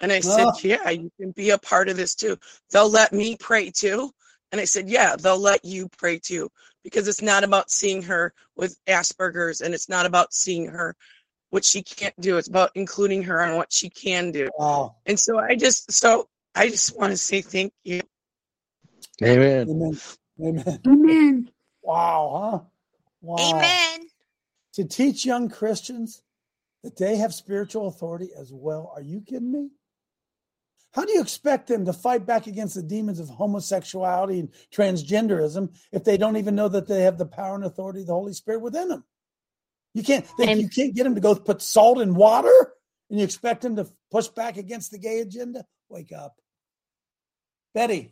and i said Oh. yeah you can be a part of this too they'll let me pray too and i said yeah they'll let you pray too because it's not about seeing her with asperger's and it's not about seeing her what she can't do it's about including her on what she can do Wow. and so I just, so I just want to say thank you. Amen. Amen. Amen. Amen. Wow, huh? Wow. Amen. To teach young Christians that they have spiritual authority as well. Are you kidding me? How do you expect them to fight back against the demons of homosexuality and transgenderism if they don't even know that they have the power and authority of the Holy Spirit within them? You can't they, you can't get them to go put salt in water and you expect them to push back against the gay agenda? Wake up. Betty.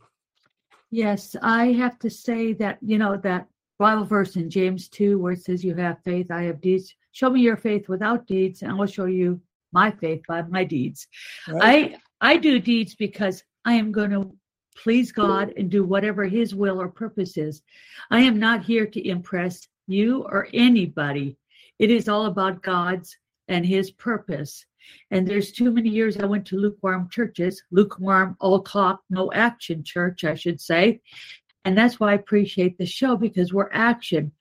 Yes, I have to say that, you know, that Bible verse in James 2 where it says, You have faith, I have deeds. Show me your faith without deeds, and I will show you my faith by my deeds. Right. I I do deeds because I am going to please God and do whatever his will or purpose is. I am not here to impress you or anybody. It is all about God's and his purpose. And there's too many years I went to lukewarm churches, lukewarm, all talk, no action church, I should say. And that's why I appreciate the show because we're action.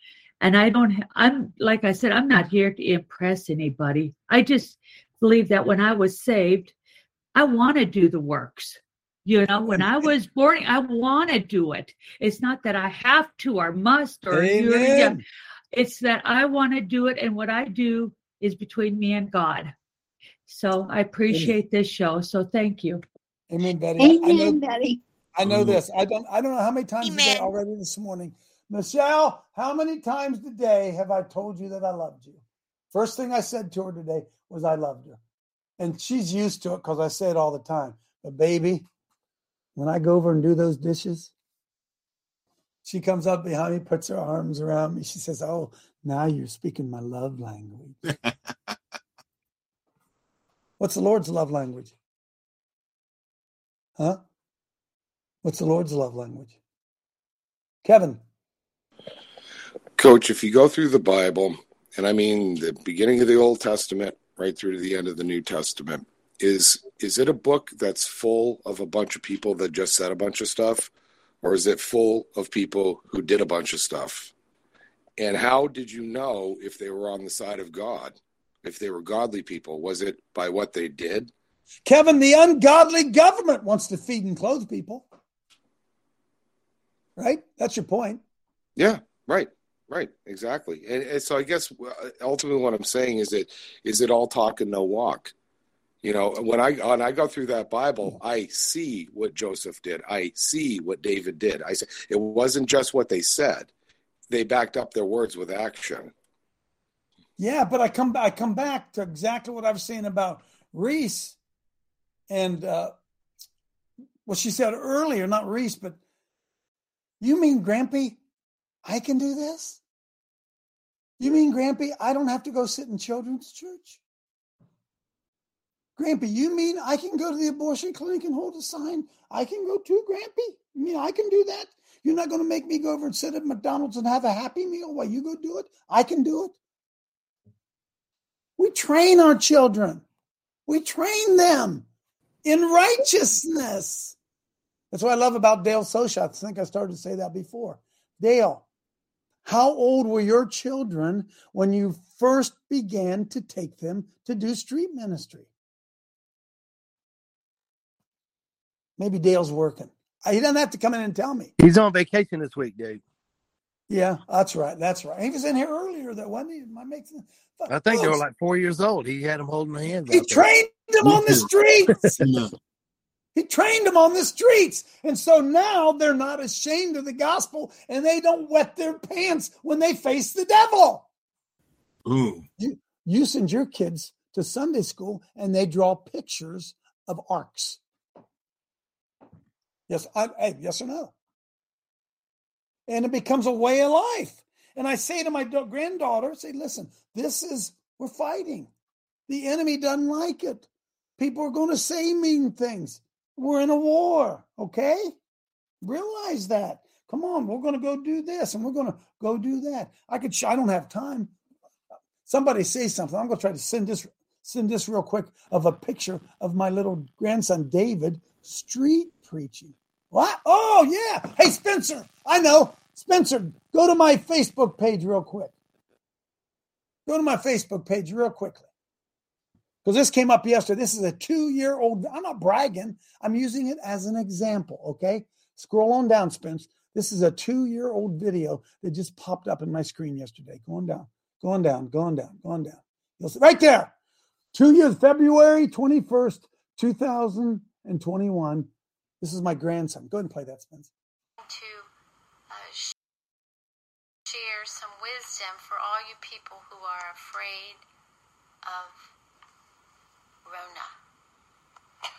And I don't, I'm, like I said, I'm not here to impress anybody. I just believe that when I was saved, I want to do the works. You know, when I was born, I want to do it. It's not that I have to or must or. Amen. it's that I want to do it. And what I do is between me and God. So I appreciate this show. So thank you. Amen, Betty. I- I know- Amen, Betty. I know this. I don't. I don't know how many times today already this morning, Michelle. How many times today have I told you that I loved you? First thing I said to her today was I loved her, and she's used to it because I say it all the time. But baby, when I go over and do those dishes, she comes up behind me, puts her arms around me. She says, "Oh, now you're speaking my love language." What's the Lord's love language? Huh? What's the Lord's love language? Kevin. Coach, if you go through the Bible, and I mean the beginning of the Old Testament right through to the end of the New Testament, is is it a book that's full of a bunch of people that just said a bunch of stuff, or is it full of people who did a bunch of stuff? And how did you know if they were on the side of God? If they were godly people, was it by what they did? Kevin, the ungodly government wants to feed and clothe people. Right? That's your point. Yeah, right. Right, exactly. And, and, so I guess ultimately what I'm saying is that is it all talk and no walk? You know, when I when I go through that Bible, I see what Joseph did. I see what David did. I say it wasn't just what they said; they backed up their words with action. Yeah, but I come I come back to exactly what I was saying about Reese and uh, what she said earlier. Not Reese, but you mean Grampy? I can do this? You mean, Grampy, I don't have to go sit in children's church? Grampy, you mean I can go to the abortion clinic and hold a sign? I can go too, Grampy? You mean I can do that? You're not going to make me go over and sit at McDonald's and have a happy meal while you go do it? I can do it. We train our children. We train them in righteousness. That's what I love about Dale Socha. I think I started to say that before. Dale, how old were your children when you first began to take them to do street ministry? Maybe Dale's working. Uh, he doesn't have to come in and tell me. He's on vacation this week, Dave. Yeah, that's right. That's right. He was in here earlier, that wasn't he? Am I making? I think they were like four years old. He had them holding hands. He trained them on the streets. He trained them on the streets. And so now they're not ashamed of the gospel and they don't wet their pants when they face the devil. Ooh. You, you send your kids to Sunday school and they draw pictures of arks. Yes, I, I, yes or no? And it becomes a way of life. And I say to my granddaughter, say, listen, this is, we're fighting. The enemy doesn't like it. People are going to say mean things. We're in a war, okay? Realize that. Come on, we're going to go do this and we're going to go do that. I could. I don't have time. Somebody say something. I'm going to try to send this send this real quick of a picture of my little grandson David street preaching. What? Oh yeah. Hey Spencer, I know. Spencer, go to my Facebook page real quick. Go to my Facebook page real quickly because this came up yesterday. This is a two year old. I'm not bragging. I'm using it as an example. Okay. Scroll on down, Spence. This is a two year old video that just popped up in my screen yesterday. Going down, going down, going down, going down. You'll see right there. Two years, February 21st, 2021. This is my grandson. Go ahead and play that, Spence. To uh, share some wisdom for all you people who are afraid of Rona.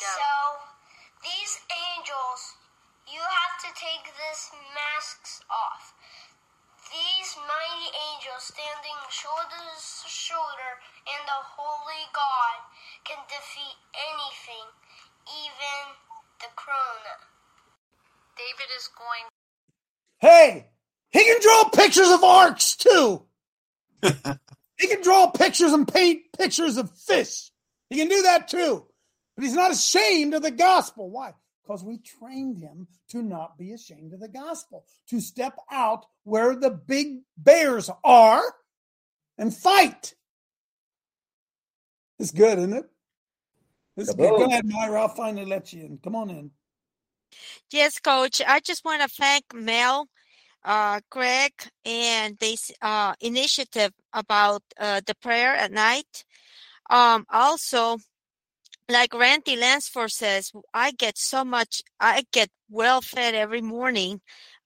So, these angels, you have to take these masks off. These mighty angels standing shoulder to shoulder and the holy God can defeat anything, even the corona. David is going. Hey, he can draw pictures of arks too. He can draw pictures and paint pictures of fish. He can do that too. But he's not ashamed of the gospel. Why? Because we trained him to not be ashamed of the gospel, to step out where the big bears are and fight. It's good, isn't it? It's good. Go ahead, Myra. I'll finally let you in. Come on in. Yes, coach. I just want to thank Mel uh, Greg and this uh, initiative about uh, the prayer at night. Um, also, like Randy Lansford says, I get so much, I get well fed every morning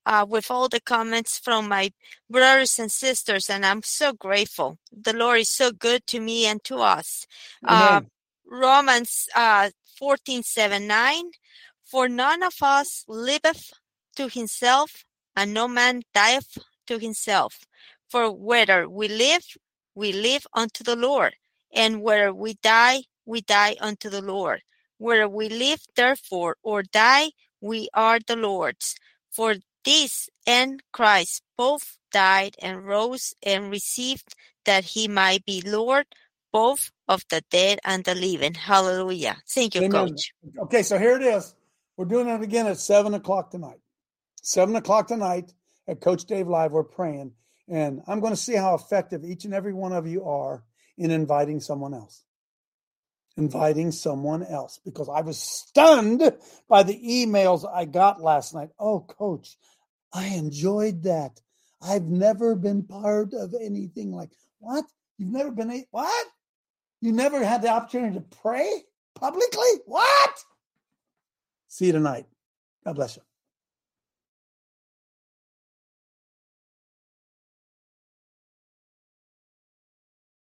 uh, with all the comments from my brothers and sisters, and I'm so grateful. The Lord is so good to me and to us. Uh, Romans uh, 14 7 9 For none of us liveth to himself, and no man dieth to himself. For whether we live, we live unto the Lord, and whether we die, we die unto the Lord. Whether we live, therefore, or die, we are the Lord's. For this and Christ both died and rose and received that he might be Lord both of the dead and the living. Hallelujah. Thank you, Amen. Coach. Okay, so here it is. We're doing it again at seven o'clock tonight. Seven o'clock tonight at Coach Dave Live. We're praying, and I'm going to see how effective each and every one of you are in inviting someone else. Inviting someone else because I was stunned by the emails I got last night. Oh, Coach, I enjoyed that. I've never been part of anything like what? You've never been a what? You never had the opportunity to pray publicly? What? See you tonight. God bless you.